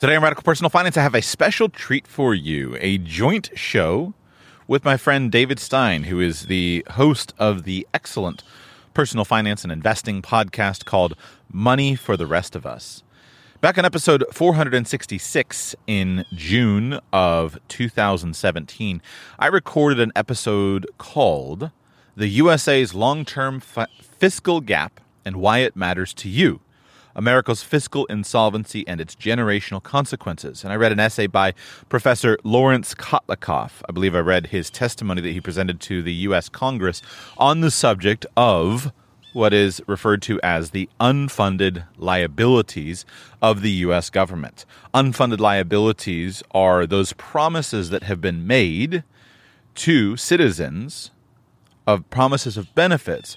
Today on Radical Personal Finance, I have a special treat for you a joint show with my friend David Stein, who is the host of the excellent personal finance and investing podcast called Money for the Rest of Us. Back in episode 466 in June of 2017, I recorded an episode called The USA's Long Term Fiscal Gap and Why It Matters to You. America's Fiscal Insolvency and Its Generational Consequences. And I read an essay by Professor Lawrence Kotlikoff. I believe I read his testimony that he presented to the U.S. Congress on the subject of what is referred to as the unfunded liabilities of the U.S. government. Unfunded liabilities are those promises that have been made to citizens of promises of benefits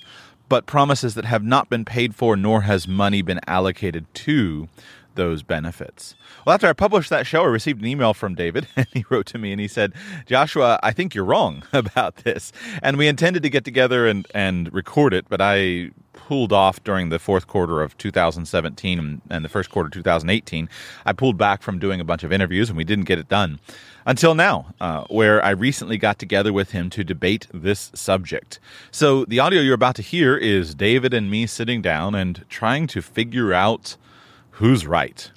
but promises that have not been paid for, nor has money been allocated to those benefits. Well, after I published that show, I received an email from David, and he wrote to me and he said, Joshua, I think you're wrong about this. And we intended to get together and, and record it, but I pulled off during the fourth quarter of 2017 and, the first quarter of 2018. I pulled back from doing a bunch of interviews, and we didn't get it done until now, uh, where I recently got together with him to debate this subject. So, the audio you're about to hear is David and me sitting down and trying to figure out who's right.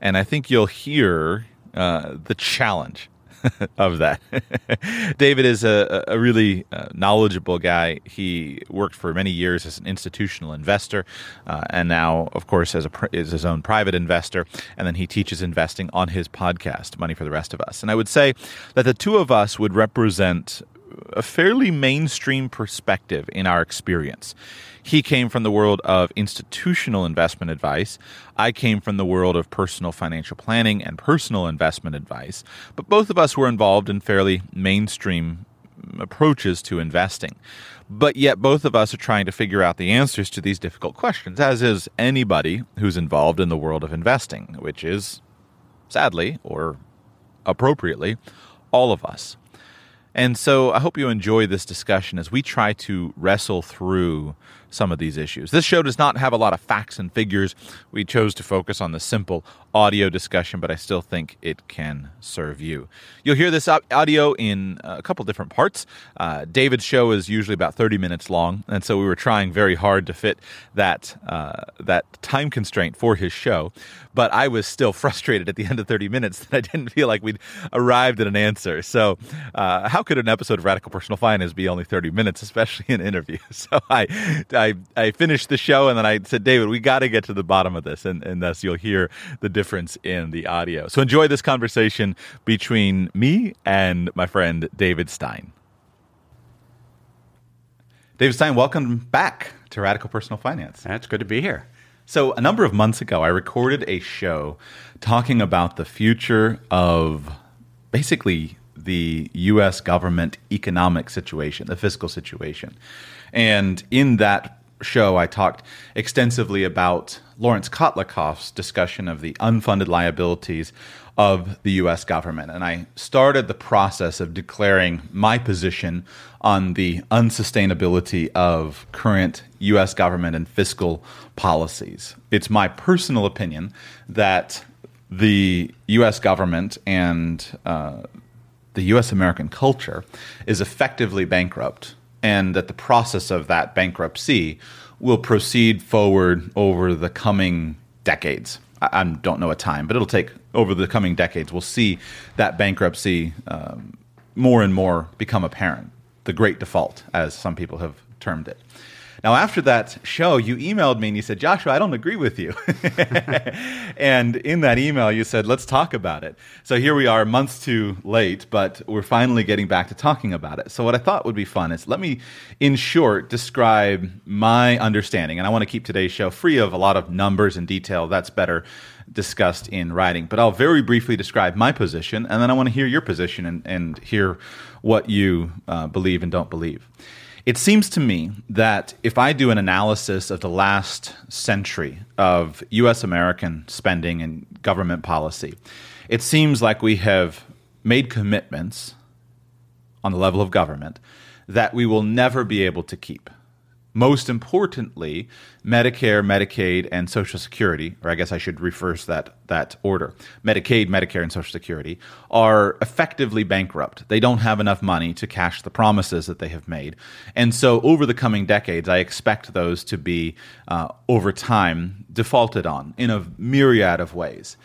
And I think you'll hear uh, the challenge of that. David is a, a really uh, knowledgeable guy. He worked for many years as an institutional investor, uh, and now, of course, as a is his own private investor. And then he teaches investing on his podcast, Money for the Rest of Us. And I would say that the two of us would represent a fairly mainstream perspective in our experience. He came from the world of institutional investment advice. I came from the world of personal financial planning and personal investment advice. But both of us were involved in fairly mainstream approaches to investing. But yet, both of us are trying to figure out the answers to these difficult questions, as is anybody who's involved in the world of investing, which is, sadly or appropriately, all of us. And so I hope you enjoy this discussion as we try to wrestle through some of these issues. This show does not have a lot of facts and figures. We chose to focus on the simple audio discussion, but I still think it can serve you. You'll hear this audio in a couple different parts. Uh, David's show is usually about 30 minutes long, and so we were trying very hard to fit that uh, that time constraint for his show. But I was still frustrated at the end of 30 minutes that I didn't feel like we'd arrived at an answer. So, uh, how could an episode of Radical Personal Finance be only 30 minutes, especially an interview? So I, I, I finished the show, and then I said, David, we got to get to the bottom of this, and, and thus you'll hear the difference difference in the audio. So enjoy this conversation between me and my friend David Stein. David Stein, welcome back to Radical Personal Finance. That's good to be here. So, a number of months ago, I recorded a show talking about the future of basically the US government economic situation, the fiscal situation. And in that show, I talked extensively about Lawrence Kotlikoff's discussion of the unfunded liabilities of the US government. And I started the process of declaring my position on the unsustainability of current US government and fiscal policies. It's my personal opinion that the US government and uh, the US American culture is effectively bankrupt and that the process of that bankruptcy will proceed forward over the coming decades. I, I don't know a time, but it'll take over the coming decades. We'll see that bankruptcy um, more and more become apparent. The great default, as some people have termed it. Now, after that show, you emailed me and you said, Joshua, I don't agree with you. and in that email, you said, let's talk about it. So here we are, months too late, but we're finally getting back to talking about it. So, what I thought would be fun is let me, in short, describe my understanding. And I want to keep today's show free of a lot of numbers and detail. That's better discussed in writing. But I'll very briefly describe my position, and then I want to hear your position and, and hear what you uh, believe and don't believe. It seems to me that if I do an analysis of the last century of US American spending and government policy, it seems like we have made commitments on the level of government that we will never be able to keep most importantly, Medicare, Medicaid, and Social Security, or I guess I should reverse that that order. Medicaid, Medicare, and Social Security are effectively bankrupt. They don't have enough money to cash the promises that they have made, and so over the coming decades, I expect those to be uh, over time defaulted on in a myriad of ways.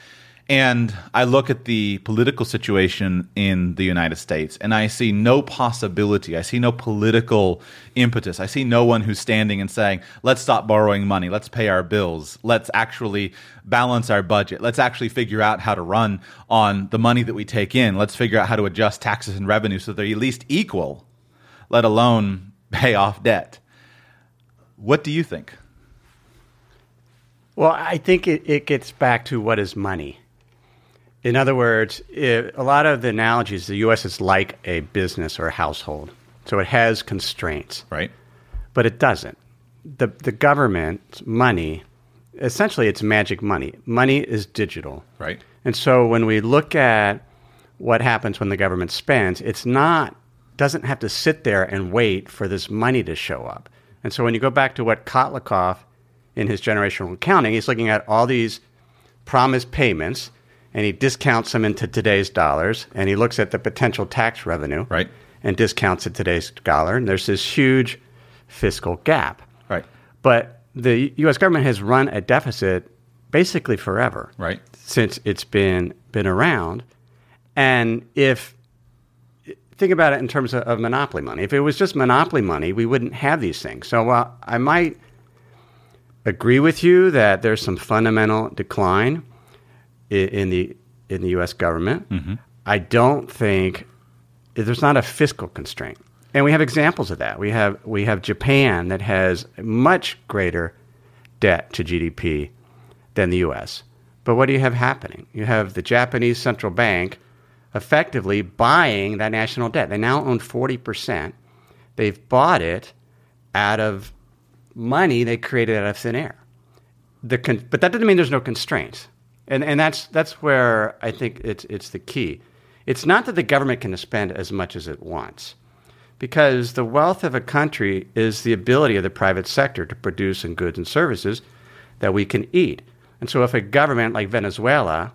And I look at the political situation in the United States and I see no possibility. I see no political impetus. I see no one who's standing and saying, let's stop borrowing money. Let's pay our bills. Let's actually balance our budget. Let's actually figure out how to run on the money that we take in. Let's figure out how to adjust taxes and revenue so they're at least equal, let alone pay off debt. What do you think? Well, I think it, it gets back to what is money. In other words, it, a lot of the analogies, the U.S. is like a business or a household. So it has constraints. Right. But it doesn't. The, the government's money, essentially, it's magic money. Money is digital. Right. And so when we look at what happens when the government spends, it's not, doesn't have to sit there and wait for this money to show up. And so when you go back to what Kotlikoff in his generational accounting, he's looking at all these promised payments and he discounts them into today's dollars and he looks at the potential tax revenue right. and discounts it today's dollar and there's this huge fiscal gap. Right. But the US government has run a deficit basically forever. Right. Since it's been been around. And if think about it in terms of, of monopoly money. If it was just monopoly money, we wouldn't have these things. So while I might agree with you that there's some fundamental decline in, in the in the U.S. government. Mm-hmm. I don't think there's not a fiscal constraint, and we have examples of that. We have we have Japan that has much greater debt to GDP than the U.S. But what do you have happening? You have the Japanese central bank effectively buying that national debt. They now own forty percent. They've bought it out of money they created out of thin air. The con- but that doesn't mean there's no constraints. And, and that's, that's where I think it's, it's the key. It's not that the government can spend as much as it wants, because the wealth of a country is the ability of the private sector to produce in goods and services that we can eat. And so if a government like Venezuela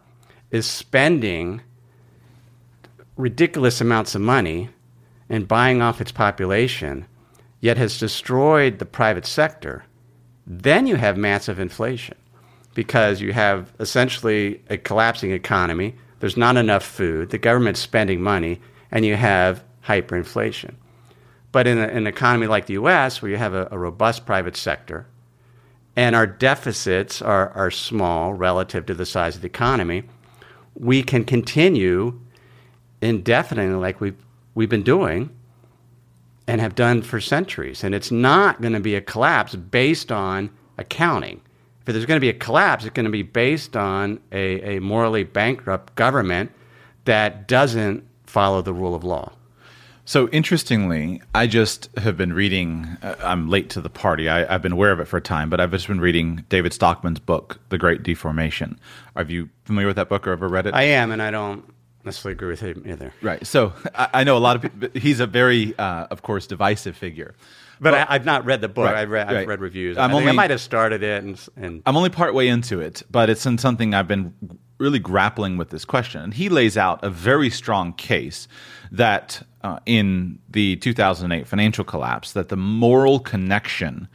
is spending ridiculous amounts of money and buying off its population, yet has destroyed the private sector, then you have massive inflation because you have essentially a collapsing economy. There's not enough food. The government's spending money, and you have hyperinflation. But in, a, in an economy like the US, where you have a, a robust private sector, and our deficits are, are small relative to the size of the economy, we can continue indefinitely like we've, we've been doing and have done for centuries. And it's not going to be a collapse based on accounting if there's going to be a collapse, it's going to be based on a, a morally bankrupt government that doesn't follow the rule of law. So interestingly, I just have been reading. Uh, I'm late to the party. I, have been aware of it for a time, but I've just been reading David Stockman's book, The Great Deformation. Are you familiar with that book or ever read it? I am, and I don't necessarily agree with him either. Right. So I, I know a lot of people. He's a very, uh, of course, divisive figure. But I, have not read the book. Right, I've, read, right. I've read reviews. I'm I, only, I might have started it, and, and I'm only part way into it, but it's in something I've been really grappling with this question. And he lays out a very strong case that uh, in the 2008 financial collapse, that the moral connection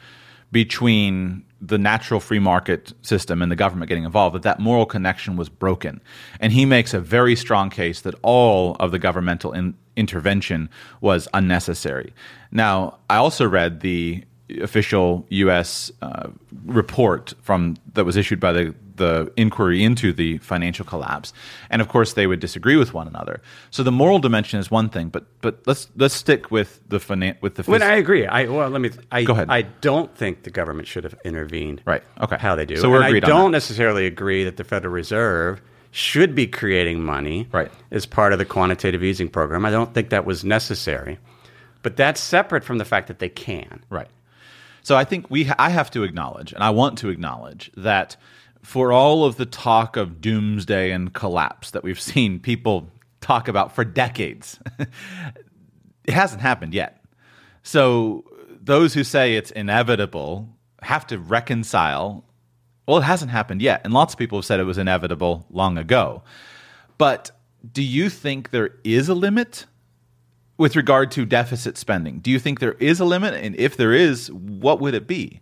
between the natural free market system and the government getting involved that that moral connection was broken and he makes a very strong case that all of the governmental in, intervention was unnecessary now i also read the official U.S. Uh, report from that was issued by the the inquiry into the financial collapse, and of course they would disagree with one another. So the moral dimension is one thing, but but let's let's stick with the finan- with the. Phys- well, I agree. I well, let me. I, Go ahead. I don't think the government should have intervened. Right. Okay. How they do. So we're and agreed I on don't necessarily agree that the Federal Reserve should be creating money. Right. As part of the quantitative easing program, I don't think that was necessary. But that's separate from the fact that they can. Right. So I think we I have to acknowledge, and I want to acknowledge that for all of the talk of doomsday and collapse that we've seen people talk about for decades, it hasn't happened yet. So those who say it's inevitable have to reconcile. Well, it hasn't happened yet, and lots of people have said it was inevitable long ago. But do you think there is a limit with regard to deficit spending. Do you think there is a limit? And if there is, what would it be?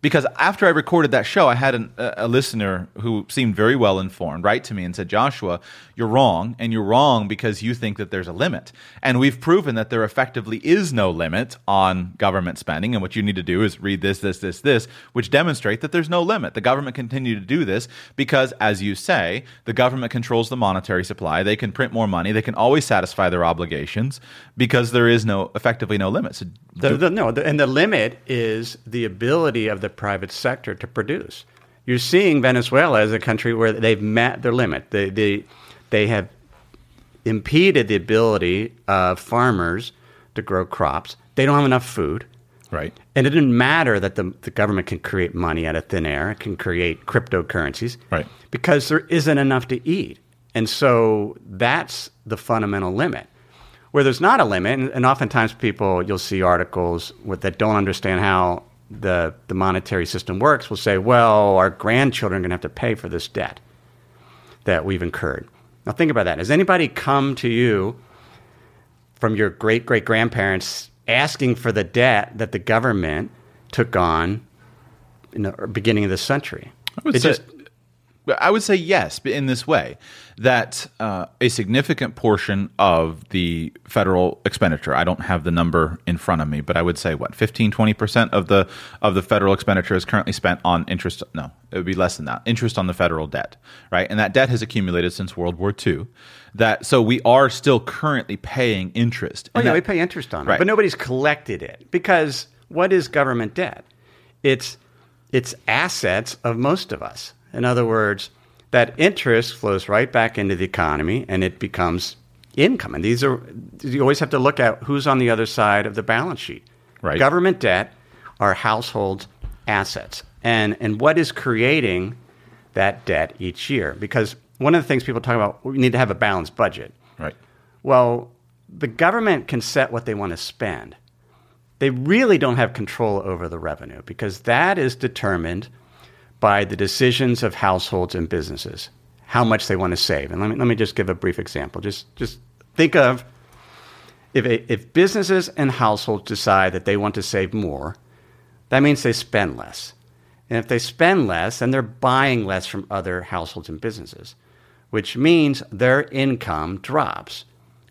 Because after I recorded that show, I had an, a, listener who seemed very well informed write to me and said, Joshua, you're wrong. And you're wrong because you think that there's a limit. And we've proven that there effectively is no limit on government spending. And what you need to do is read this, this, this, this, which demonstrate that there's no limit. The government continue to do this because, as you say, the government controls the monetary supply. They can print more money. They can always satisfy their obligations because there is no effectively no limit. So The, the, no, the, and the limit is the ability of the private sector to produce. You're seeing Venezuela as a country where they've met their limit. They, they, they have impeded the ability of farmers to grow crops. They don't have enough food. right. And it didn't matter that the, the government can create money out of thin air, it can create cryptocurrencies. Right. Because there isn't enough to eat. And so that's the fundamental limit. Where there's not a limit, and, and oftentimes people, you'll see articles with, that don't understand how the, the monetary system works, will say, well, our grandchildren are going to have to pay for this debt that we've incurred. Now, think about that. Has anybody come to you from your great great grandparents asking for the debt that the government took on in the beginning of the century. I would say, just- I would say yes, but in this way that uh, a significant portion of the federal expenditure. I don't have the number in front of me, but I would say what 15, 20 percent of the of the federal expenditure is currently spent on interest. No, it would be less than that. Interest on the federal debt, right? And that debt has accumulated since World War II. That so we are still currently paying interest. Oh, yeah, that- we pay interest on it, Right. but nobody's collected it because what is government debt? It's it's assets of most of us. In other words, that interest flows right back into the economy and it becomes income. And these are you always have to look at who's on the other side of the balance sheet. Right. Government debt are household assets, and and what is creating that debt each year? Because one of the things people talk about, we need to have a balanced budget. right. Well, the government can set what they want to spend. They really don't have control over the revenue because that is determined by the decisions of households and businesses, how much they want to save. And let me, let me just give a brief example. Just, just think of if, a, if businesses and households decide that they want to save more, that means they spend less. And if they spend less, then they're buying less from other households and businesses, which means their income drops,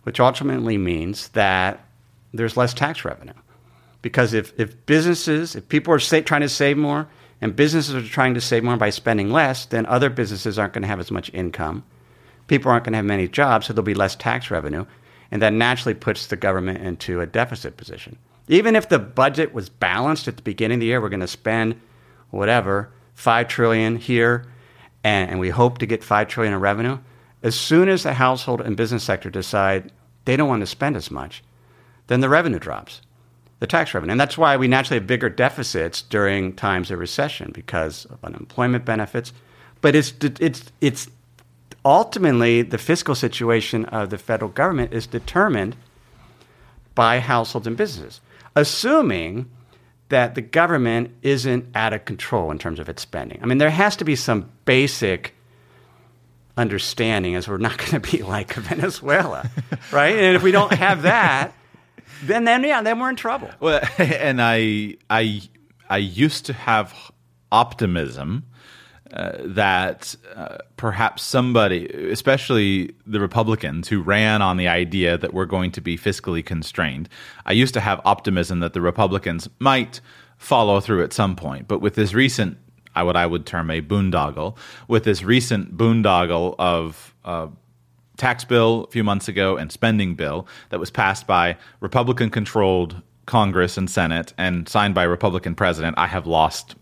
which ultimately means that there's less tax revenue. Because if, if businesses, if people are sa- trying to save more and businesses are trying to save more by spending less, then other businesses aren't going to have as much income. People aren't going to have many jobs, so there'll be less tax revenue. And that naturally puts the government into a deficit position. Even if the budget was balanced at the beginning of the year, we're going to spend whatever, five trillion here, and, and we hope to get five trillion in revenue. As soon as the household and business sector decide they don't want to spend as much, then the revenue drops, the tax revenue. And that's why we naturally have bigger deficits during times of recession because of unemployment benefits. But it's, it's, it's ultimately the fiscal situation of the federal government is determined by households and businesses, assuming that the government isn't out of control in terms of its spending. I mean, there has to be some basic understanding as we're not going to be like Venezuela, right? And if we don't have that, then then yeah, then we're in trouble. Well, and I I I used to have optimism uh, that uh, perhaps somebody, especially the Republicans who ran on the idea that we're going to be fiscally constrained, I used to have optimism that the Republicans might follow through at some point. But with this recent, I what I would term a boondoggle, with this recent boondoggle of uh, tax bill a few months ago and spending bill that was passed by Republican controlled Congress and Senate and signed by a Republican president, I have lost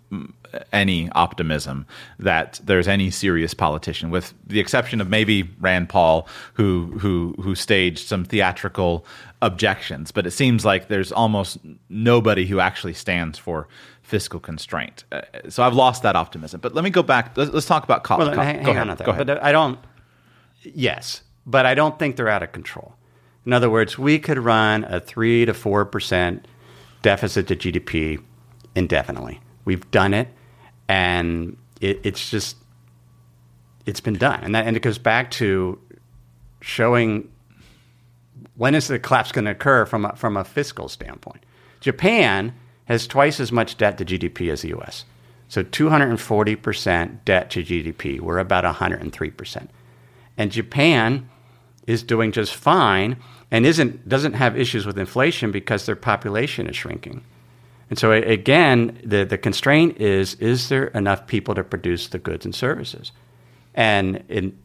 any optimism that there's any serious politician, with the exception of maybe Rand Paul, who who who staged some theatrical objections. But it seems like there's almost nobody who actually stands for fiscal constraint. Uh, so I've lost that optimism. But let me go back. Let's, let's talk about cost. Well, hang, hang ahead. on to Go ahead. But I don't. Yes, but I don't think they're out of control. In other words, we could run a three to four percent deficit to GDP indefinitely. We've done it, and it, it's just it's been done, and that and it goes back to showing when is the collapse going to occur from a, from a fiscal standpoint. Japan has twice as much debt to GDP as the U.S. So 240% debt to GDP. We're about 103%. And Japan is doing just fine and isn't doesn't have issues with inflation because their population is shrinking. And so again, the, the constraint is is there enough people to produce the goods and services? And in,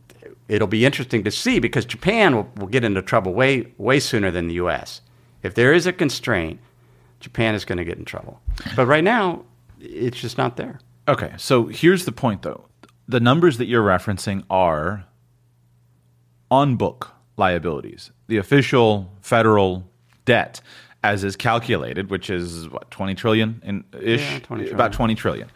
it'll be interesting to see because Japan will, will get into trouble way way sooner than the U.S. If there is a constraint, Japan is going to get in trouble. But right now, it's just not there. Okay, so here's the point though. The numbers that you're referencing are on book liabilities. The official federal debt as is calculated, which is what 20 trillion in ish Yeah, 20 trillion. about 20 trillion.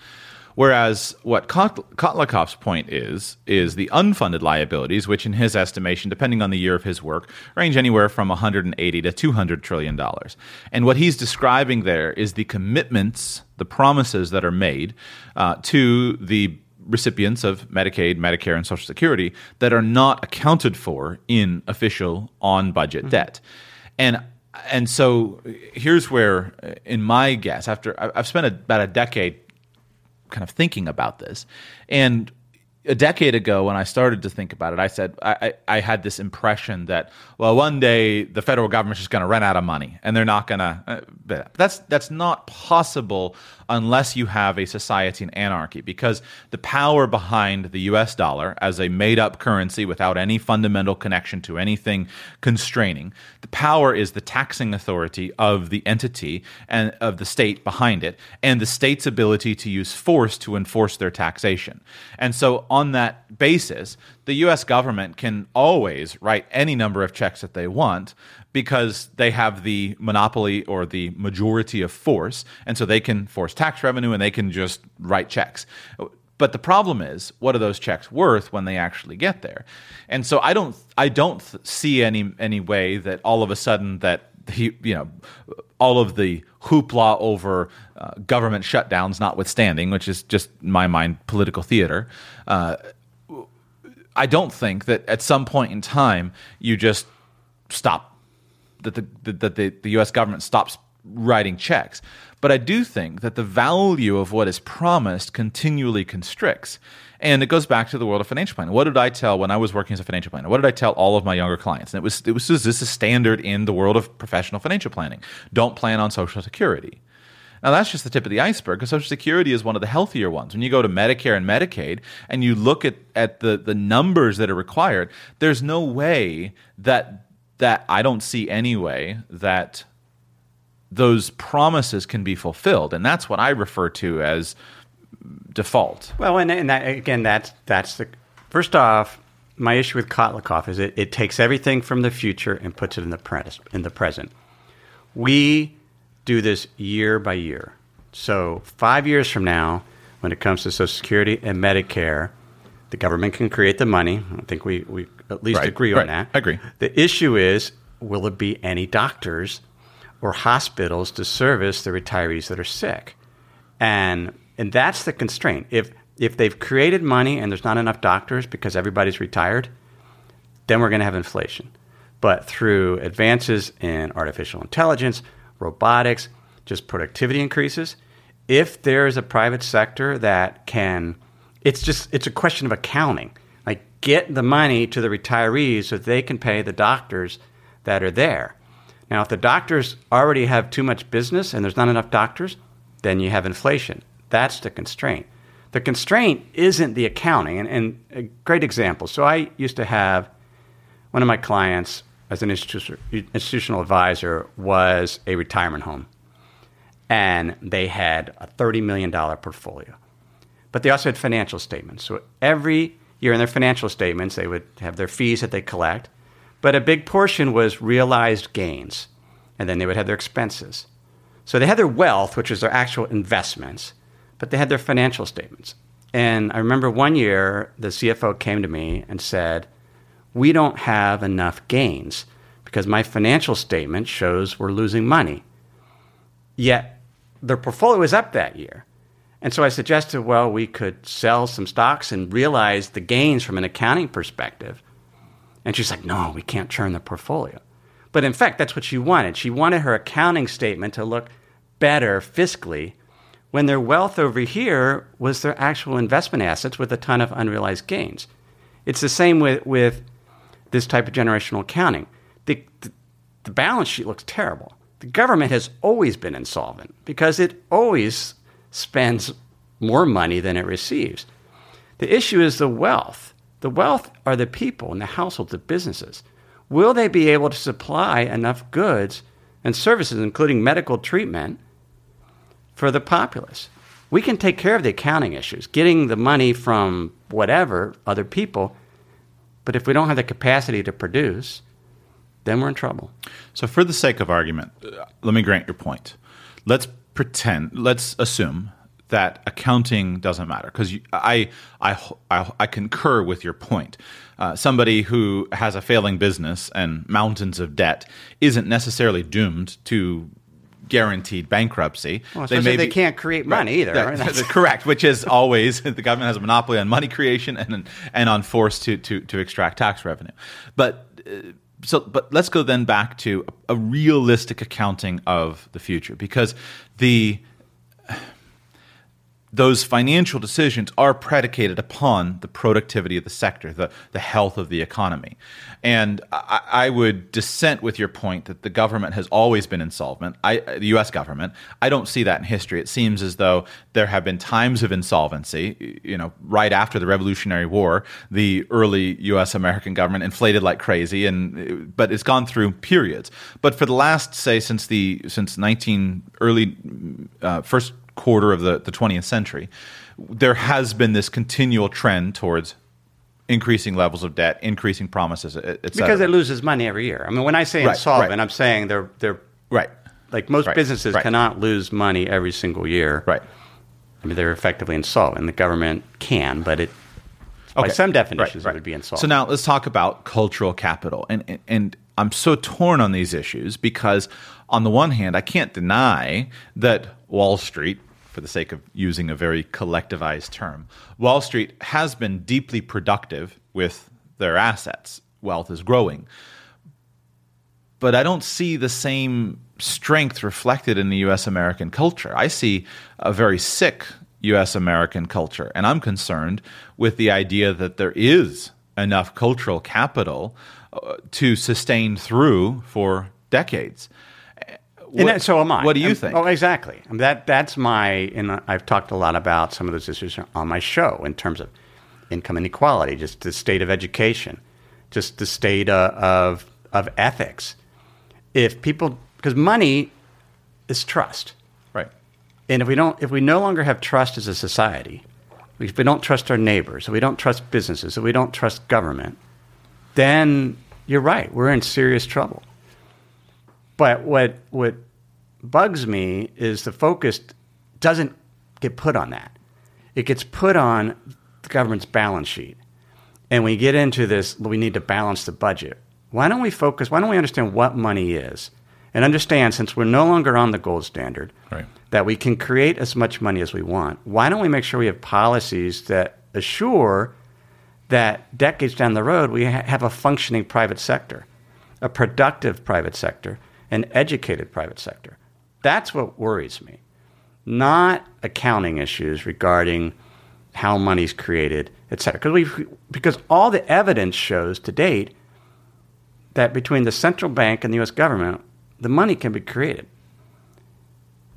Whereas what Kot- Kotlikoff's point is is the unfunded liabilities, which in his estimation, depending on the year of his work, range anywhere from 180 to 200 trillion dollars. And what he's describing there is the commitments, the promises that are made uh, to the recipients of Medicaid, Medicare, and Social Security that are not accounted for in official on budget debt. And and so here's where, in my guess, after I've spent about a decade kind of thinking about this. And a decade ago, when I started to think about it, I said I, I, I had this impression that well, one day the federal government's just going to run out of money, and they're not going to. Uh, that's that's not possible unless you have a society in anarchy, because the power behind the U.S. dollar as a made-up currency without any fundamental connection to anything constraining, the power is the taxing authority of the entity and of the state behind it, and the state's ability to use force to enforce their taxation. And so, on that basis, the U.S. government can always write any number of checks that they want because they have the monopoly or the majority of force, and so they can force tax revenue and they can just write checks. But the problem is, what are those checks worth when they actually get there? And so I don't, I don't see any any way that all of a sudden that he, you know, all of the hoopla over uh, government shutdowns, notwithstanding, which is just in my mind political theater. Uh, I don't think that at some point in time you just stop that the that the, the U.S. government stops writing checks. But I do think that the value of what is promised continually constricts. And it goes back to the world of financial planning. What did I tell when I was working as a financial planner? What did I tell all of my younger clients? And it was it was this is standard in the world of professional financial planning. Don't plan on Social Security. Now that's just the tip of the iceberg because Social Security is one of the healthier ones. When you go to Medicare and Medicaid and you look at, at the, the numbers that are required, there's no way that that I don't see any way that those promises can be fulfilled. And that's what I refer to as default. Well, and, and that, again, that's that's the first off. My issue with Kotlikoff is it, it takes everything from the future and puts it in the pres- in the present. We do this year by year. So five years from now, when it comes to Social Security and Medicare, the government can create the money. I think we, we at least Right, agree right. on that. I agree. The issue is, will there be any doctors or hospitals to service the retirees that are sick? And and that's the constraint. If if they've created money and there's not enough doctors because everybody's retired, then we're going to have inflation. But through advances in artificial intelligence, robotics, just productivity increases, if there's a private sector that can it's just it's a question of accounting. Like get the money to the retirees so they can pay the doctors that are there. Now if the doctors already have too much business and there's not enough doctors, then you have inflation. That's the constraint. The constraint isn't the accounting. And, and a great example. So I used to have one of my clients as an institutional advisor was a retirement home. And they had a $30 million portfolio. But they also had financial statements. So every year in their financial statements, they would have their fees that they collect. But a big portion was realized gains. And then they would have their expenses. So they had their wealth, which was their actual investments, but they had their financial statements. And I remember one year the CFO came to me and said, We don't have enough gains because my financial statement shows we're losing money. Yet their portfolio was up that year. And so I suggested, well, we could sell some stocks and realize the gains from an accounting perspective. And she's like, no, we can't churn the portfolio. But in fact, that's what she wanted. She wanted her accounting statement to look better fiscally when their wealth over here was their actual investment assets with a ton of unrealized gains. It's the same with, with this type of generational accounting. The, the, the balance sheet looks terrible. The government has always been insolvent because it always spends more money than it receives. The issue is the wealth. The wealth are the people and the households, the businesses. Will they be able to supply enough goods and services, including medical treatment, for the populace? We can take care of the accounting issues, getting the money from whatever, other people, but if we don't have the capacity to produce, then we're in trouble. So, for the sake of argument, uh, let me grant your point. Let's pretend, let's assume that accounting doesn't matter because I, I, I, I, concur with your point. Uh, somebody who has a failing business and mountains of debt isn't necessarily doomed to guaranteed bankruptcy. Well, they, they can't create money right, either. That, correct, which is always the government has a monopoly on money creation and and on force to to to extract tax revenue. But uh, so, but let's go then back to a, a realistic accounting of the future because the those financial decisions are predicated upon the productivity of the sector, the, the health of the economy. And I, I, would dissent with your point that the government has always been insolvent, I, the US government. I don't see that in history. It seems as though there have been times of insolvency. You know, right after the Revolutionary War, the early US American government inflated like crazy, and but it's gone through periods. But for the last, say, since the since 19 early uh, first quarter of the, the 20th century, there has been this continual trend towards increasing levels of debt, increasing promises, Because it loses money every year. I mean, when I say right, insolvent, right. I'm saying they're they're right. Like most right, businesses cannot lose money every single year. Right. I mean, they're effectively insolvent. The government can, but it okay. by some definitions it would be insolvent. So now let's talk about cultural capital, and, and and I'm so torn on these issues because on the one hand, I can't deny that Wall Street, for the sake of using a very collectivized term, Wall Street has been deeply productive with their assets. Wealth is growing. But I don't see the same strength reflected in the US American culture. I see a very sick US American culture, and I'm concerned with the idea that there is enough cultural capital uh, to sustain through for decades. What, that, so am I. What do you think? Oh, exactly. That that's my. And I've talked a lot about some of those issues on my show in terms of income inequality, just the state of education, just the state uh, of of ethics. If people, because money is trust, right? And if we don't, if we no longer have trust as a society, if we don't trust our neighbors, if we don't trust businesses, if we don't trust government, then you're right. We're in serious trouble. But what what bugs me is the focus doesn't get put on that. It gets put on the government's balance sheet. And we get into this, we need to balance the budget. Why don't we focus? Why don't we understand what money is? And understand, since we're no longer on the gold standard, right. that we can create as much money as we want. Why don't we make sure we have policies that assure that decades down the road we ha- have a functioning private sector, a productive private sector an educated private sector. That's what worries me, not accounting issues regarding how money's created, et cetera. Because, we because all the evidence shows to date that between the central bank and the U.S. government, the money can be created.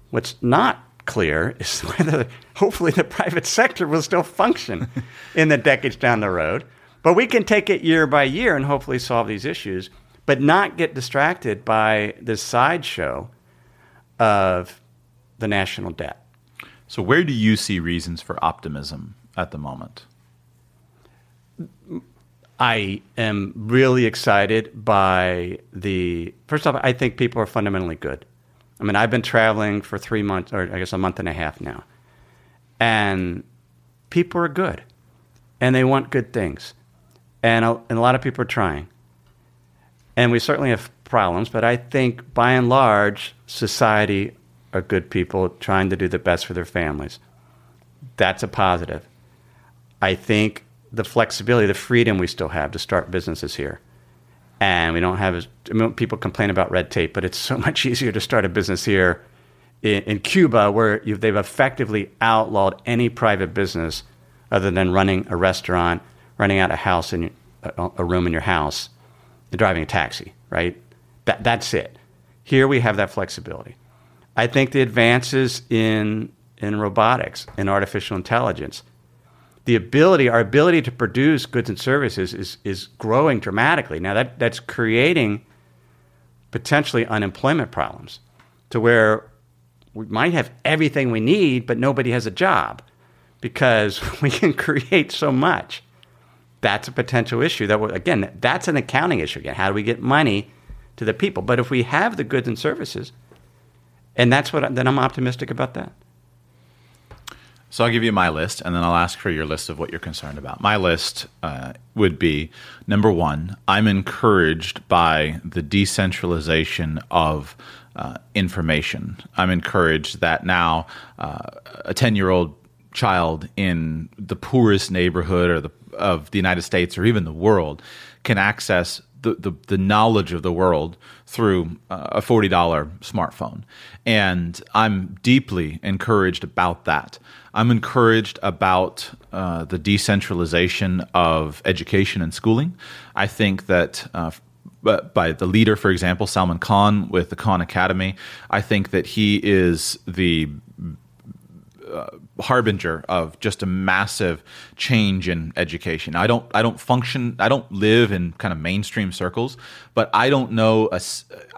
What's not clear is whether hopefully the private sector will still function in the decades down the road. But we can take it year by year and hopefully solve these issues, but not get distracted by this sideshow of the national debt. So, where do you see reasons for optimism at the moment? I am really excited by the. First off, I think people are fundamentally good. I mean, I've been traveling for three months, or I guess a month and a half now, and people are good, and they want good things, and a, and a lot of people are trying, and we certainly have problems, but I think by and large, society are good people trying to do the best for their families. That's a positive. I think the flexibility, the freedom we still have to start businesses here. And we don't have people complain about red tape, but it's so much easier to start a business here in, in Cuba, where they've effectively outlawed any private business other than running a restaurant, running out a house in a, a room in your house, and driving a taxi. Right? That, that's it. Here we have that flexibility. I think the advances in in robotics and artificial intelligence the ability, our ability to produce goods and services is, is growing dramatically. Now, that, that's creating potentially unemployment problems to where we might have everything we need, but nobody has a job because we can create so much. That's a potential issue. That again, that's an accounting issue. Again, how do we get money to the people? But if we have the goods and services, and that's what then I'm optimistic about that. So I'll give you my list, and then I'll ask for your list of what you're concerned about. My list uh, would be number one. I'm encouraged by the decentralization of uh, information. I'm encouraged that now uh, a 10 year old child in the poorest neighborhood or the, of the United States or even the world can access the, the, the knowledge of the world through uh, a $40 smartphone. And I'm deeply encouraged about that. I'm encouraged about uh, the decentralization of education and schooling. I think that. Uh, by the leader, for example, Salman Khan with the Khan Academy, I think that he is the uh, harbinger of just a massive change in education. I don't I don't function I don't live in kind of mainstream circles, but I don't know a,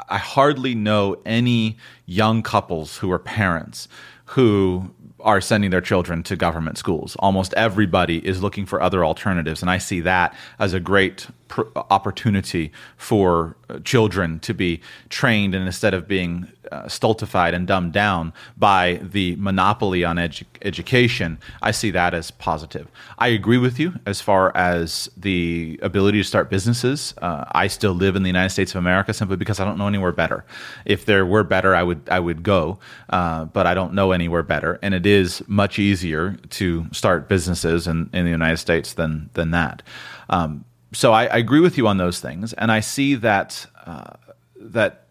I hardly know any young couples who are parents who are sending their children to government schools. Almost everybody is looking for other alternatives, and I see that as a great pr- opportunity for uh, children to be trained, and instead of being uh, stultified and dumbed down by the monopoly on edu- education, I see that as positive. I agree with you as far as the ability to start businesses. Uh, I still live in the United States of America simply because I don't know anywhere better. If there were better, I would I would go, uh, but I don't know anywhere better, and it is much easier to start businesses in, in the United States than than that. Um, so I, I, agree with you on those things, and I see that uh, that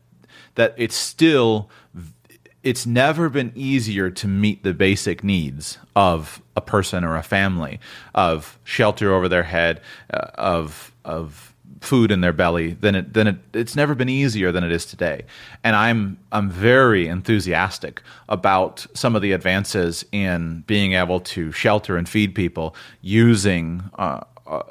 that it's still it's never been easier to meet the basic needs of a person or a family of shelter over their head uh, of of food in their belly than it than it it's never been easier than it is today. And i'm i'm very enthusiastic about some of the advances in being able to shelter and feed people using uh, uh,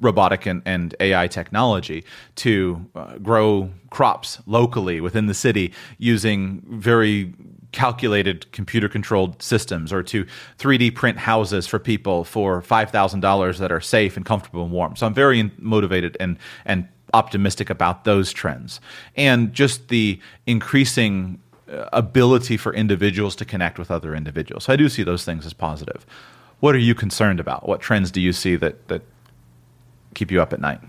robotic and, and AI technology to uh, grow crops locally within the city using very calculated computer controlled systems or to 3D print houses for people for $5,000 that are safe and comfortable and warm. So I'm very motivated and, and optimistic about those trends. And just the increasing uh, ability for individuals to connect with other individuals. So I do see those things as positive. What are you concerned about? What trends do you see that, that keep you up at night?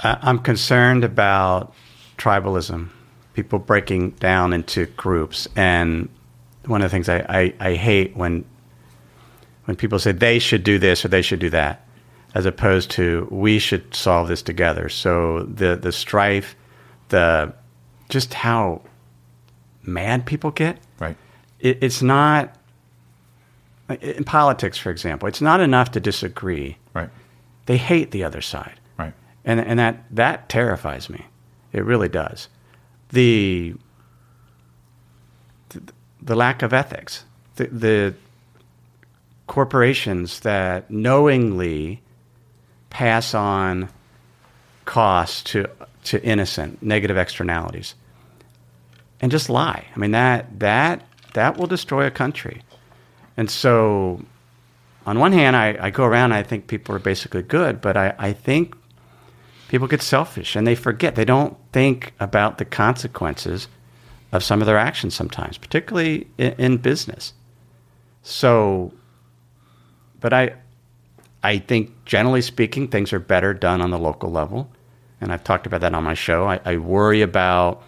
I'm concerned about tribalism, people breaking down into groups. And one of the things I, I, I, hate when when people say they should do this or they should do that, as opposed to we should solve this together. So the the strife, the just how mad people get. Right. It, it's not in politics, for example. It's not enough to disagree. Right they hate the other side. Right. And and that that terrifies me. It really does. The the lack of ethics. The, the corporations that knowingly pass on costs to to innocent negative externalities and just lie. I mean that that that will destroy a country. And so on one hand I, I go around I think people are basically good, but I, I think people get selfish and they forget. They don't think about the consequences of some of their actions sometimes, particularly in, in business. So but I I think generally speaking things are better done on the local level and I've talked about that on my show. I, I worry about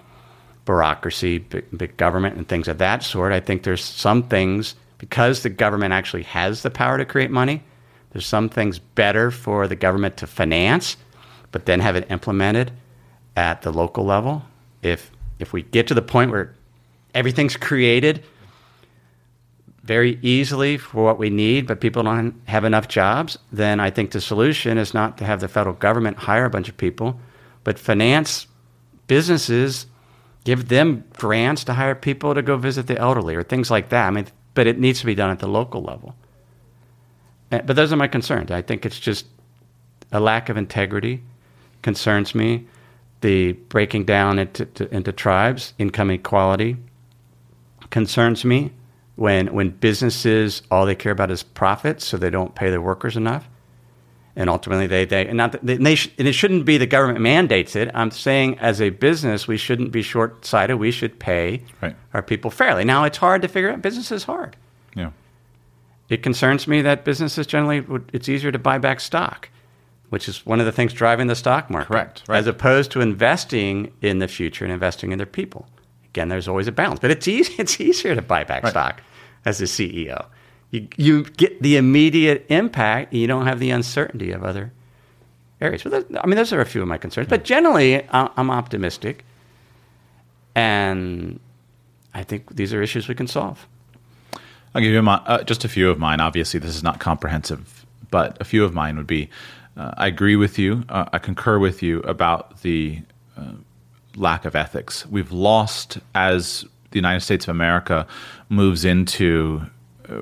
bureaucracy, big, big, government, and things of that sort. I think there's some things because the government actually has the power to create money. There's some things better for the government to finance, but then have it implemented at the local level. If if we get to the point where everything's created very easily for what we need, but people don't have enough jobs, then I think the solution is not to have the federal government hire a bunch of people, but finance businesses, give them grants to hire people to go visit the elderly or things like that. I mean, but it needs to be done at the local level. Eh, but those are my concerns. I think it's just a lack of integrity concerns me. The breaking down into, to, into tribes, income equality concerns me when when businesses all they care about is profits, so they don't pay their workers enough, and ultimately they they and not they, they sh- and it shouldn't be the government mandates it. I'm saying as a business we shouldn't be short sighted. We should pay right. our people fairly. Now it's hard to figure out. Business is hard. Yeah. It concerns me that businesses generally it's easier to buy back stock, which is one of the things driving the stock market. Correct. Right. As opposed to investing in the future and investing in their people. Again, there's always a balance, but it's easy, it's easier to buy back right. stock as a CEO. You, you get the immediate impact, you don't have the uncertainty of other areas. I mean, those are a few of my concerns. But generally, I'm optimistic, and I think these are issues we can solve. I'll give you my, uh, just a few of mine. Obviously, this is not comprehensive, but a few of mine would be uh, I agree with you. Uh, I concur with you about the uh, lack of ethics. We've lost as the United States of America moves into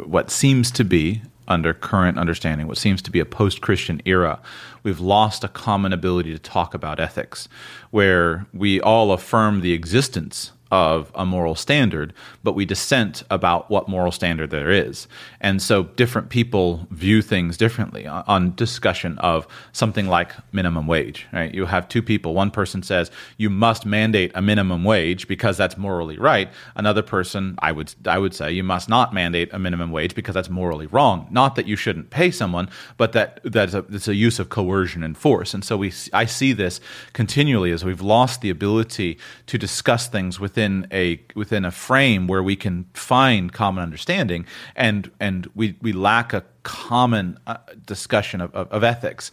what seems to be under current understanding, what seems to be a post Christian era, we've lost a common ability to talk about ethics, where we all affirm the existence of a moral standard, but we dissent about what moral standard there is. And so different people view things differently on discussion of something like minimum wage, right? You have two people. One person says you must mandate a minimum wage because that's morally right. Another person, I would I would say you must not mandate a minimum wage because that's morally wrong. Not that you shouldn't pay someone, but that that's a, it's a use of coercion and force. And so we I see this continually as we've lost the ability to discuss things within within a within a frame where we can find common understanding, and and we we lack a common uh, discussion of, of, of, ethics,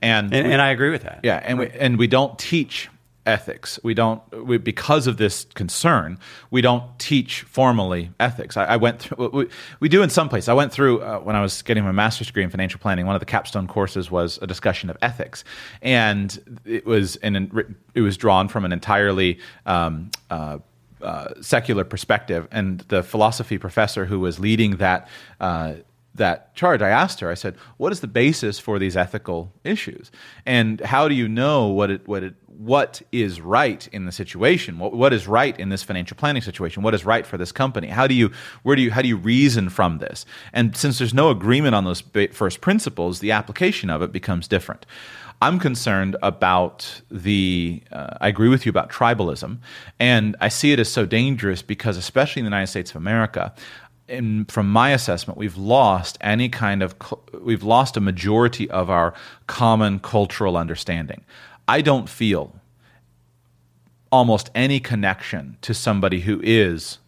and and, we, and, I agree with that. Yeah, and we and we don't teach ethics. We don't we, because of this concern. We don't teach formally ethics. I, I went through. We, we, do in some places. I went through uh, when I was getting my master's degree in financial planning. One of the capstone courses was a discussion of ethics, and it was an it was drawn from an entirely um, uh, uh, secular perspective. And the philosophy professor who was leading that uh, that charge, I asked her. I said, "What is the basis for these ethical issues? And how do you know what it what it what is right in the situation? What what is right in this financial planning situation? What is right for this company? How do you where do you how do you reason from this? And since there's no agreement on those first principles, the application of it becomes different." I'm concerned about the. Uh, I agree with you about tribalism, and I see it as so dangerous because, especially in the United States of America, in, from my assessment, we've lost any kind of. We've lost a majority of our common cultural understanding. I don't feel almost any connection to somebody who is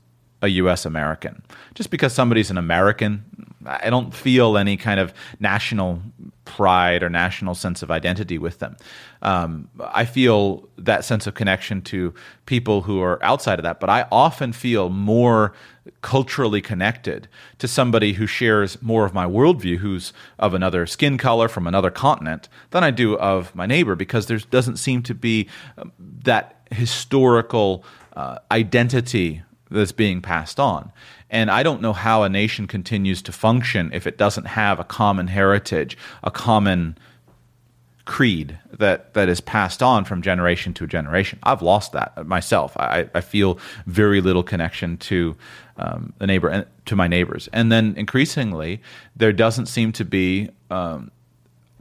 a U.S. American. Just because somebody's an American, I don't feel any kind of national pride or national sense of identity with them. Um, I feel that sense of connection to people who are outside of that, but I often feel more culturally connected to somebody who shares more of my worldview, who's of another skin color from another continent, than I do of my neighbor, because there doesn't seem to be um, that historical uh, identity that's being passed on. And I don't know how a nation continues to function if it doesn't have a common heritage, a common creed that that is passed on from generation to generation. I've lost that myself. I, I feel very little connection to um, the neighbor to my neighbors, and then increasingly there doesn't seem to be. Um,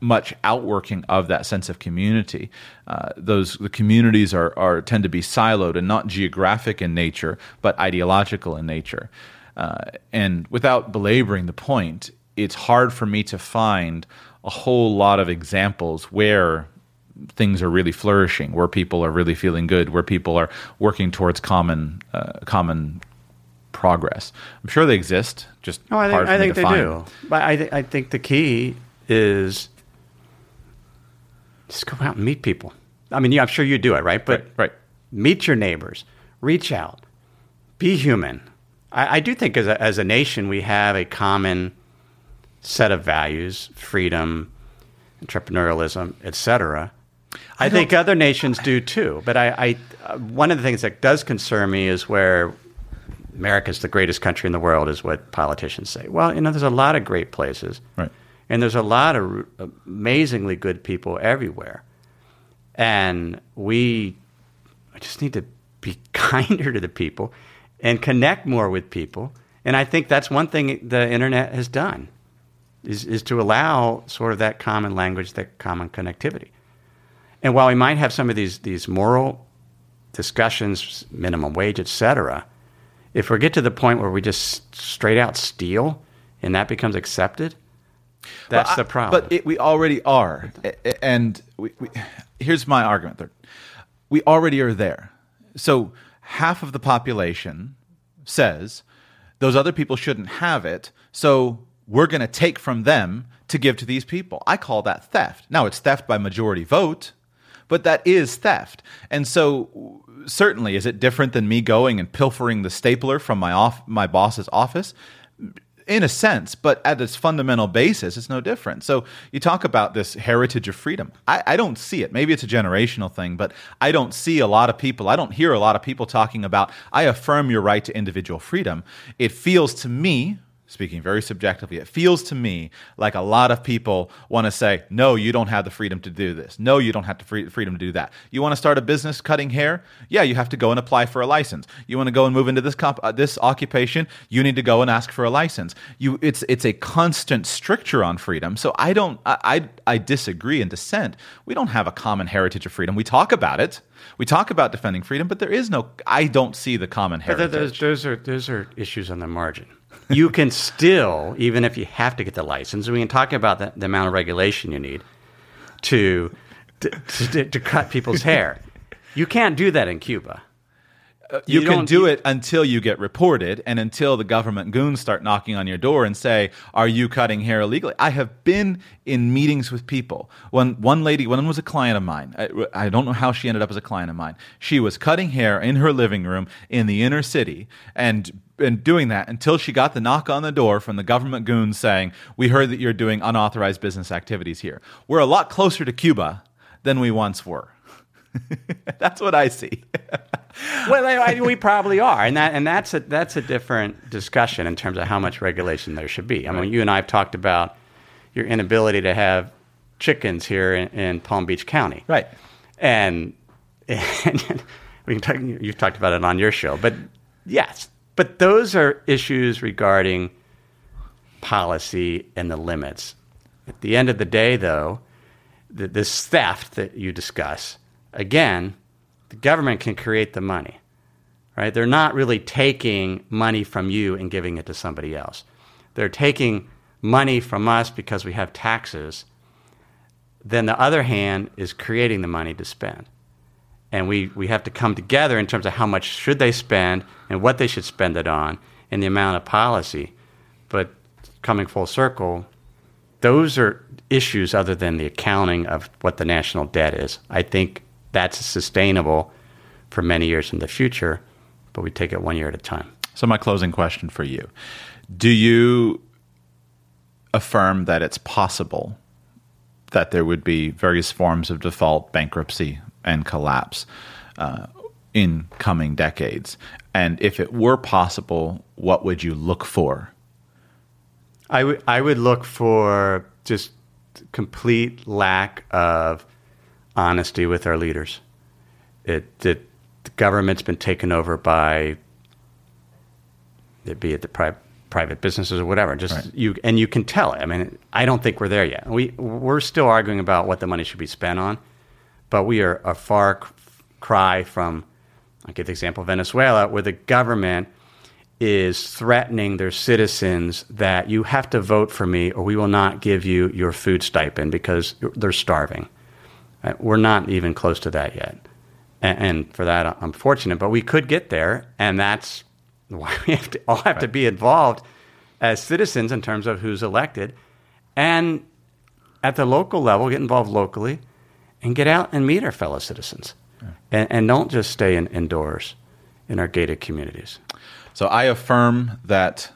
much outworking of that sense of community. Uh, those the communities are, are tend to be siloed and not geographic in nature, but ideological in nature. Uh, and without belaboring the point, it's hard for me to find a whole lot of examples where things are really flourishing, where people are really feeling good, where people are working towards common uh, common progress. I'm sure they exist. Just no, I think, I think they find. do. But I, th- I think the key is just go out and meet people. I mean, yeah, I'm sure you do it, right? But right, right. meet your neighbors, reach out, be human. I, I do think as a, as a nation we have a common set of values: freedom, entrepreneurialism, etc. I, I think other nations do too. But I, I uh, one of the things that does concern me is where America's the greatest country in the world is what politicians say. Well, you know, there's a lot of great places, right. and there's a lot of amazingly good people everywhere, and we just need to be kinder to the people and connect more with people. And I think that's one thing the internet has done is, is to allow sort of that common language, that common connectivity. And while we might have some of these, these moral discussions, minimum wage, et cetera, if we get to the point where we just straight out steal and that becomes accepted, that's the problem. But it, we already are. And we, we, here's my argument there. we already are there. So half of the population says those other people shouldn't have it. So we're going to take from them to give to these people. I call that theft. Now, it's theft by majority vote, but that is theft. And so, certainly, is it different than me going and pilfering the stapler from my off my boss's office? In a sense, but at its fundamental basis, it's no different. So you talk about this heritage of freedom. I, I, don't see it. Maybe it's a generational thing, but I don't see a lot of people, I don't hear a lot of people talking about, I affirm your right to individual freedom. It feels to me, speaking very subjectively, it feels to me like a lot of people want to say, no, you don't have the freedom to do this. No, you don't have the free- freedom to do that. You want to start a business cutting hair? Yeah, you have to go and apply for a license. You want to go and move into this comp- uh, this occupation? You need to go and ask for a license. You, it's it's a constant stricture on freedom. So I don't, I, I, I disagree and dissent. We don't have a common heritage of freedom. We talk about it. We talk about defending freedom, but there is no. I don't see the common heritage. But those, those are those are issues on the margin you can still, even if you have to get the license, we can talk about the, the amount of regulation you need to to, to, to cut people's hair. You can't do that in Cuba. Uh, you, you can do it until you get reported and until the government goons start knocking on your door and say, "Are you cutting hair illegally?" I have been in meetings with people. One one lady, one was a client of mine. I, I don't know how she ended up as a client of mine. She was cutting hair in her living room in the inner city and and doing that until she got the knock on the door from the government goons saying, "We heard that you're doing unauthorized business activities here." We're a lot closer to Cuba than we once were. That's what I see. well, I, we probably are, and that and that's a that's a different discussion in terms of how much regulation there should be. I mean, you and I have talked about your inability to have chickens here in, in Palm Beach County, right? And, and we can talk, you've talked about it on your show, but yes, but those are issues regarding policy and the limits. At the end of the day, though, the, this theft that you discuss again the government can create the money, right? They're not really taking money from you and giving it to somebody else. They're taking money from us because we have taxes. Then the other hand is creating the money to spend. And we, we have to come together in terms of how much should they spend and what they should spend it on and the amount of policy. But coming full circle, those are issues other than the accounting of what the national debt is. I think that's sustainable for many years in the future, but we take it one year at a time. So, my closing question for you Do you affirm that it's possible that there would be various forms of default, bankruptcy, and collapse? Uh, in coming decades? And if it were possible, what would you look for? I would I would look for just complete lack of honesty with our leaders. It, it the government's been taken over by it be it the pri- private businesses or whatever. Just Right. you and you can tell it. I mean, I don't think we're there yet. We we're still arguing about what the money should be spent on, but we are a far c- cry from. I'll give the example of Venezuela, where the government is threatening their citizens that you have to vote for me or we will not give you your food stipend because they're starving. We're not even close to that yet. And, and for that, I'm fortunate, but we could get there. And that's why we have to, all have to be involved as citizens in terms of who's elected. And at the local level, get involved locally and get out and meet our fellow citizens. And, and don't just stay in, indoors in our gated communities. So I affirm that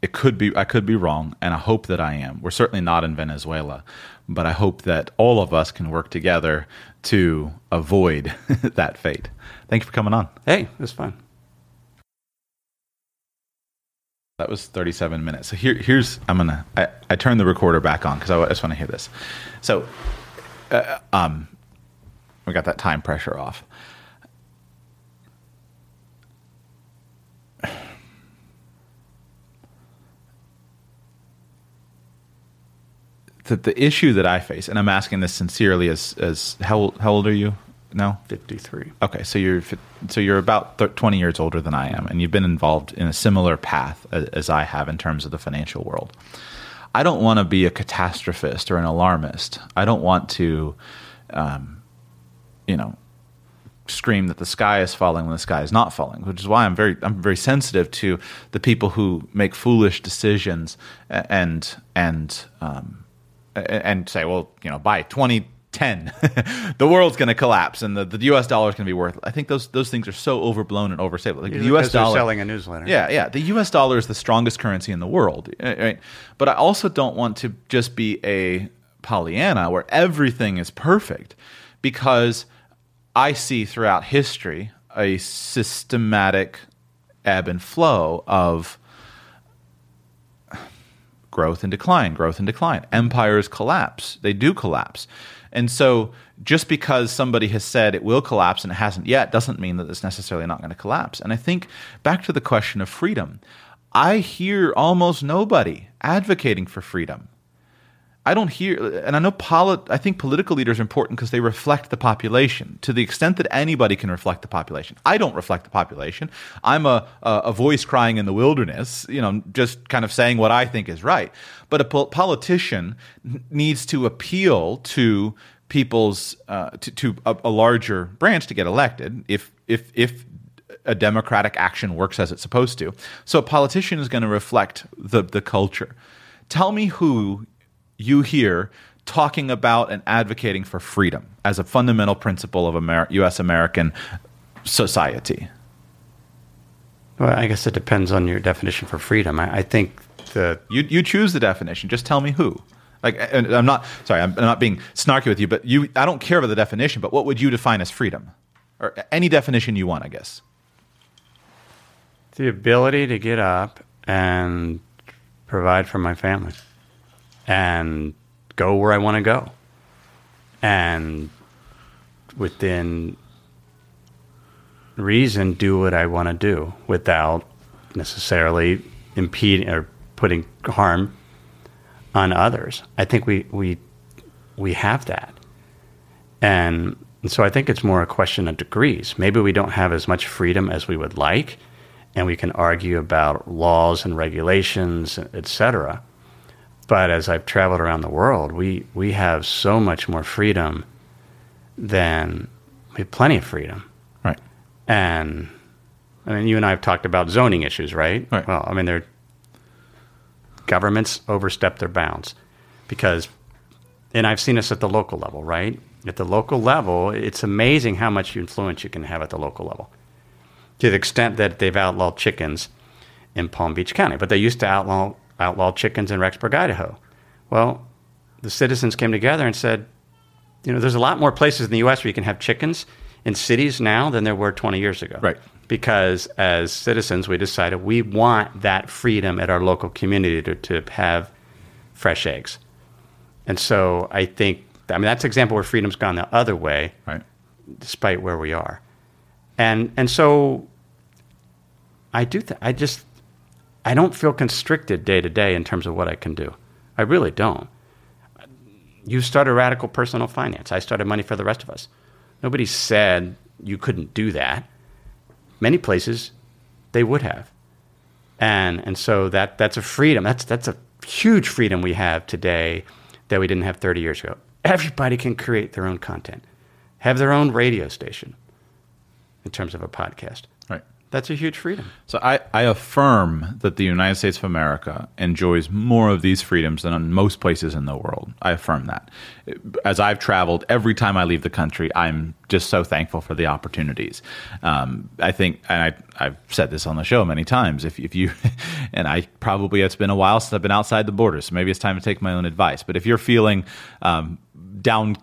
it could be I could be wrong, and I hope that I am. We're certainly not in Venezuela, but I hope that all of us can work together to avoid that fate. Thank you for coming on. Hey, it was fun. That was 37 minutes. So here, here's I'm gonna I, I turn the recorder back on because I, just want to hear this. So, uh, um, we got that time pressure off. The, the issue that I face, and I'm asking this sincerely, as as how old- how old are you now? 53. Okay, so you're so you're about thir- 20 years older than I am, and you've been involved in a similar path as, as I have in terms of the financial world. I don't want to be a catastrophist or an alarmist. I don't want to, um, you know, scream that the sky is falling when the sky is not falling, which is why I'm very I'm very sensitive to the people who make foolish decisions and and um, and say, well, you know, by 2010, the world's going to collapse and the, the U.S. dollar is going to be worth. I think those those things are so overblown and overstated. Like the U.S. dollar selling a newsletter. yeah, yeah. The U.S. dollar is the strongest currency in the world, uh, right? But I also don't want to just be a Pollyanna where everything is perfect, because I see throughout history a systematic ebb and flow of growth and decline, growth and decline. Empires collapse. They do collapse. And so just because somebody has said it will collapse and it hasn't yet doesn't mean that it's necessarily not going to collapse. And I think back to the question of freedom, I hear almost nobody advocating for freedom. I don't hear, and I know polit, I think political leaders are important because they reflect the population to the extent that anybody can reflect the population. I don't reflect the population. I'm a, a, a voice crying in the wilderness, you know, just kind of saying what I think is right. But a pol- politician needs to appeal to people's, uh, to, to a, a larger branch to get elected if, if, if a democratic action works as it's supposed to. So a politician is going to reflect the, the culture. Tell me who you hear talking about and advocating for freedom as a fundamental principle of Amer- U.S. American society. Well, I guess it depends on your definition for freedom. I, I think the You you choose the definition. Just tell me who. Like, and I'm not sorry. I'm, I'm not being snarky with you, but you. I don't care about the definition. But what would you define as freedom, or any definition you want? I guess. the ability to get up and provide for my family and go where I want to go. And within reason, do what I want to do without necessarily impeding or putting harm on others. I think we, we, we have that. And so I think it's more a question of degrees. Maybe we don't have as much freedom as we would like, and we can argue about laws and regulations, et cetera. But as I've traveled around the world, we, we have so much more freedom than we have plenty of freedom. Right. And I mean, you and I have talked about zoning issues, right? Right. Well, I mean, they're governments overstep their bounds because, and I've seen this at the local level, right? At the local level, it's amazing how much influence you can have at the local level to the extent that they've outlawed chickens in Palm Beach County, but they used to outlaw outlaw chickens in Rexburg, Idaho. Well, the citizens came together and said, you know, there's a lot more places in the U.S. where you can have chickens. in cities now than there were 20 years ago. Right. Because as citizens, we decided we want that freedom at our local community to, to have fresh eggs. And so I think, I mean, that's an example where freedom's gone the other way, Right. despite where we are. And, and so I do, th- I just, I don't feel constricted day to day in terms of what I can do. I really don't. You started radical personal finance. I started money for the rest of us. Nobody said you couldn't do that. Many places they would have. And and so that that's a freedom. That's that's a huge freedom we have today that we didn't have 30 years ago. Everybody can create their own content. Have their own radio station in terms of a podcast. That's a huge freedom. So I, I affirm that the United States of America enjoys more of these freedoms than in most places in the world. I affirm that. As I've traveled, every time I leave the country, I'm just so thankful for the opportunities. Um, I think, and I, I've said this on the show many times. If, if you, and I probably it's been a while since I've been outside the borders, so maybe it's time to take my own advice. But if you're feeling um, down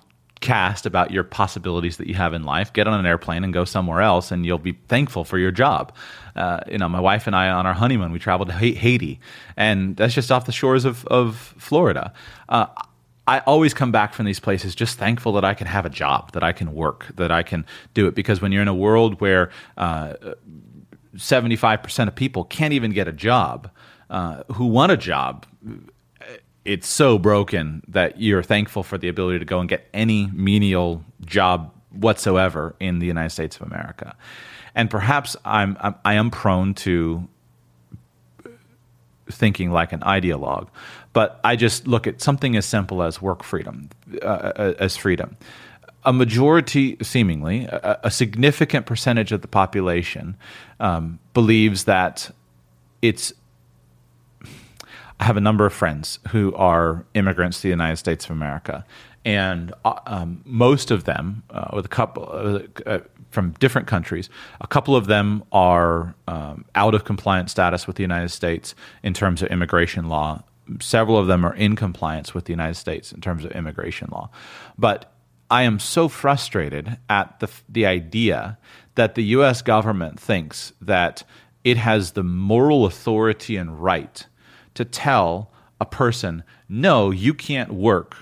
cast about your possibilities that you have in life, get on an airplane and go somewhere else, and you'll be thankful for your job. Uh, you know, my wife and I on our honeymoon, we traveled to Haiti, and that's just off the shores of of Florida. Uh, I always come back from these places just thankful that I can have a job, that I can work, that I can do it. Because when you're in a world where uh, 75% of people can't even get a job, uh, who want a job, it's so broken that you're thankful for the ability to go and get any menial job whatsoever in the United States of America. And perhaps I'm, I'm I am prone to thinking like an ideologue, but I just look at something as simple as work freedom, uh, as freedom. A majority, seemingly, a, a, significant percentage of the population um, believes that it's I have a number of friends who are immigrants to the United States of America, and uh, um, most of them, uh, with a couple uh, uh, from different countries, a couple of them are um, out of compliance status with the United States in terms of immigration law. Several of them are in compliance with the United States in terms of immigration law, but I am so frustrated at the the idea that the U.S. government thinks that it has the moral authority and right to tell a person, no, you can't work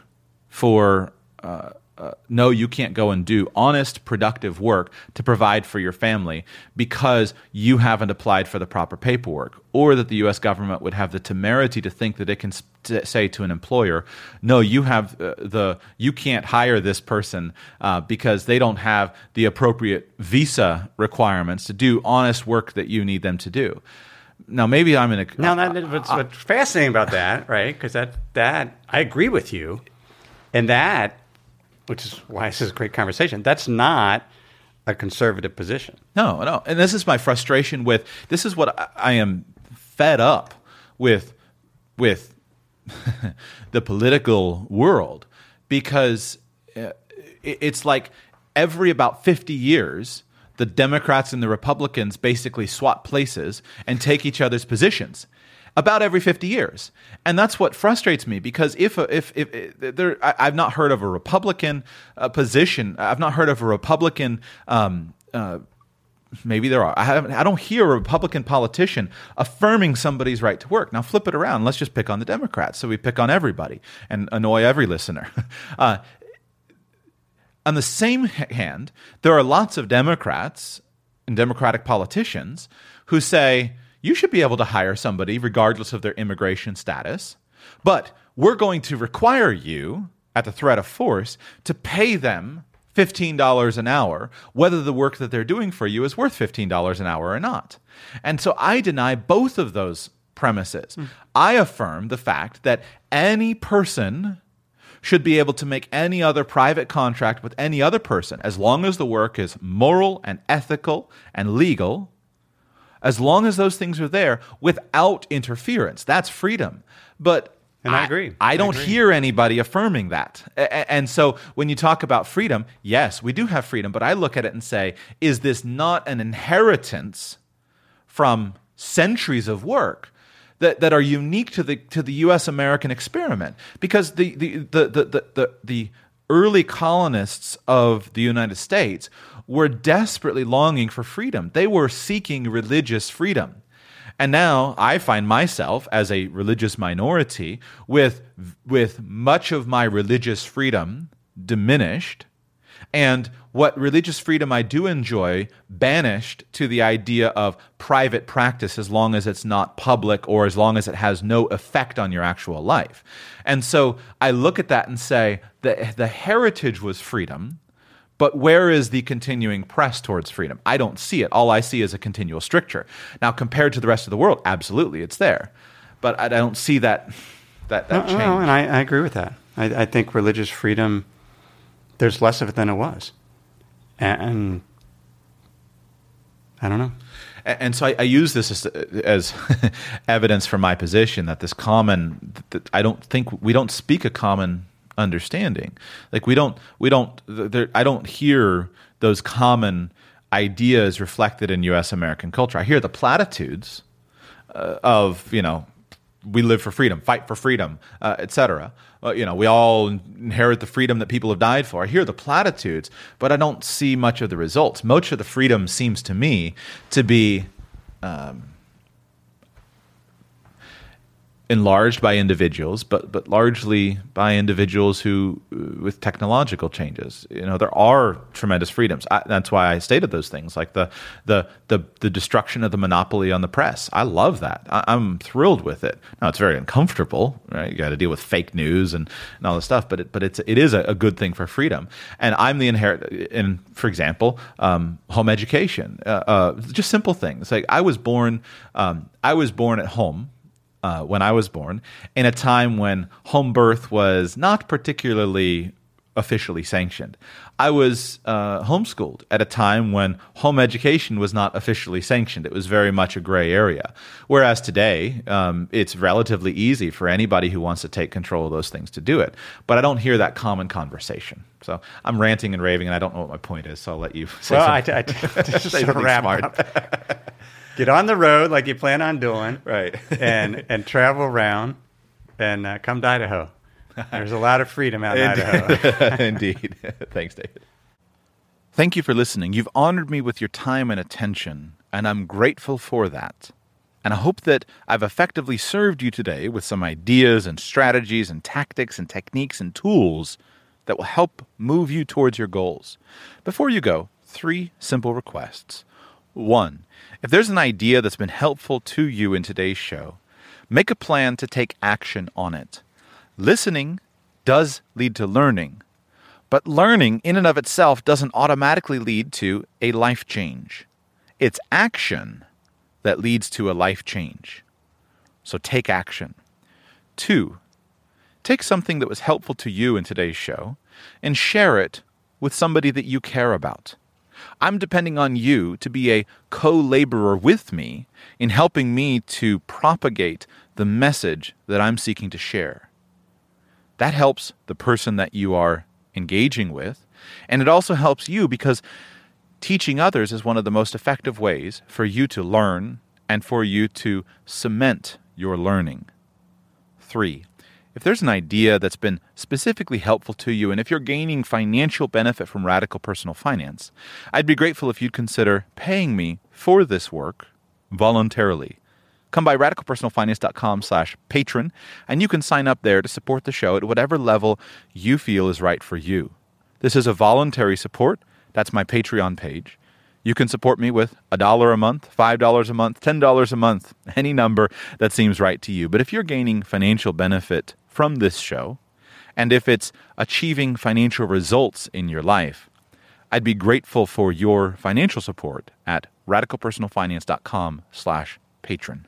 for, uh, uh, no, you can't go and do honest, productive work to provide for your family because you haven't applied for the proper paperwork. Or that the US government would have the temerity to think that it can say to an employer, no, you have uh, the, you can't hire this person uh, because they don't have the appropriate visa requirements to do honest work that you need them to do now maybe I'm in a now that what's, what's fascinating about that, right? Because that that I agree with you, and that, which is why this is a great conversation. That's not a conservative position. No, no, and this is my frustration with this is what I, I am fed up with with the political world because uh, it's like every about 50 years the Democrats and the Republicans basically swap places and take each other's positions about every 50 years. And that's what frustrates me because if, if, if, if there, I, have not heard of a Republican uh, position, I've not heard of a Republican, um, uh, maybe there are. I, haven't, I don't hear a Republican politician affirming somebody's right to work. Now flip it around. Let's just pick on the Democrats. So we pick on everybody and annoy every listener. Uh, on the same hand, there are lots of Democrats and Democratic politicians who say you should be able to hire somebody regardless of their immigration status, but we're going to require you, at the threat of force, to pay them $15 an hour, whether the work that they're doing for you is worth $15 an hour or not. And so I deny both of those premises. Mm. I affirm the fact that any person should be able to make any other private contract with any other person as long as the work is moral and ethical and legal, as long as those things are there without interference. That's freedom. But and I, I agree. I don't I agree. hear anybody affirming that. And so when you talk about freedom, yes, we do have freedom, but I look at it and say, is this not an inheritance from centuries of work? That, that are unique to the to the U.S. American experiment because the the the the the, the, early colonists of the United States were desperately longing for freedom. They were seeking religious freedom. And now I find myself as a religious minority with, with much of my religious freedom diminished and what religious freedom I do enjoy banished to the idea of private practice as long as it's not public or as long as it has no effect on your actual life. And so I look at that and say the, the heritage was freedom, but where is the continuing press towards freedom? I don't see it. All I see is a continual stricture. Now, compared to the rest of the world, absolutely, it's there. But I don't see that, that, that no, change. No, and I, I agree with that. I, I think religious freedom there's less of it than it was. And, I don't know. And so I, I use this as, as evidence for my position that this common, that I don't think we don't speak a common understanding. Like we don't, we don't, there, I don't hear those common ideas reflected in U.S. American culture. I hear the platitudes uh, of you know we live for freedom, fight for freedom, uh, etc. Uh, you know, we all inherit the freedom that people have died for. I hear the platitudes, but I don't see much of the results. Much of the freedom seems to me to be um, enlarged by individuals, but but largely by individuals who, uh, with technological changes, you know, there are tremendous freedoms. I, that's why I stated those things, like the the the the destruction of the monopoly on the press. I love that. I, am thrilled with it. Now it's very uncomfortable, right? You got to deal with fake news and, and all this stuff, but it, but it's it is a, a good thing for freedom. And I'm the inherit in, for example, um, home education, uh, uh, just simple things. Like I was born, um, I was born at home uh, when I was born, in a time when home birth was not particularly officially sanctioned. I was uh, homeschooled at a time when home education was not officially sanctioned. It was very much a gray area. Whereas today, um, it's relatively easy for anybody who wants to take control of those things to do it. But I don't hear that common conversation. So I'm ranting and raving, and I don't know what my point is. So I'll let you say well, something. I, I, I just say something smart. get on the road like you plan on doing, right? and and travel around and uh, come to Idaho. There's a lot of freedom out in Idaho. Indeed. Thanks, David. Thank you for listening. You've honored me with your time and attention, and I'm grateful for that. And I hope that I've effectively served you today with some ideas and strategies and tactics and techniques and tools that will help move you towards your goals. Before you go, three simple requests. One, if there's an idea that's been helpful to you in today's show, make a plan to take action on it. Listening does lead to learning, but learning in and of itself doesn't automatically lead to a life change. It's action that leads to a life change. So take action. Two, take something that was helpful to you in today's show and share it with somebody that you care about. I'm depending on you to be a co laborer with me in helping me to propagate the message that I'm seeking to share. That helps the person that you are engaging with, and it also helps you because teaching others is one of the most effective ways for you to learn and for you to cement your learning. Three, if there's an idea that's been specifically helpful to you, and if you're gaining financial benefit from radical personal finance, I'd be grateful if you'd consider paying me for this work voluntarily. Come by radicalpersonalfinance.com slash patron, and you can sign up there to support the show at whatever level you feel is right for you. This is a voluntary support. That's my Patreon page. You can support me with a dollar a month, $5 a month, $10 a month, any number that seems right to you. But if you're gaining financial benefit from this show, and if it's achieving financial results in your life, I'd be grateful for your financial support at radicalpersonalfinance.com slash patron.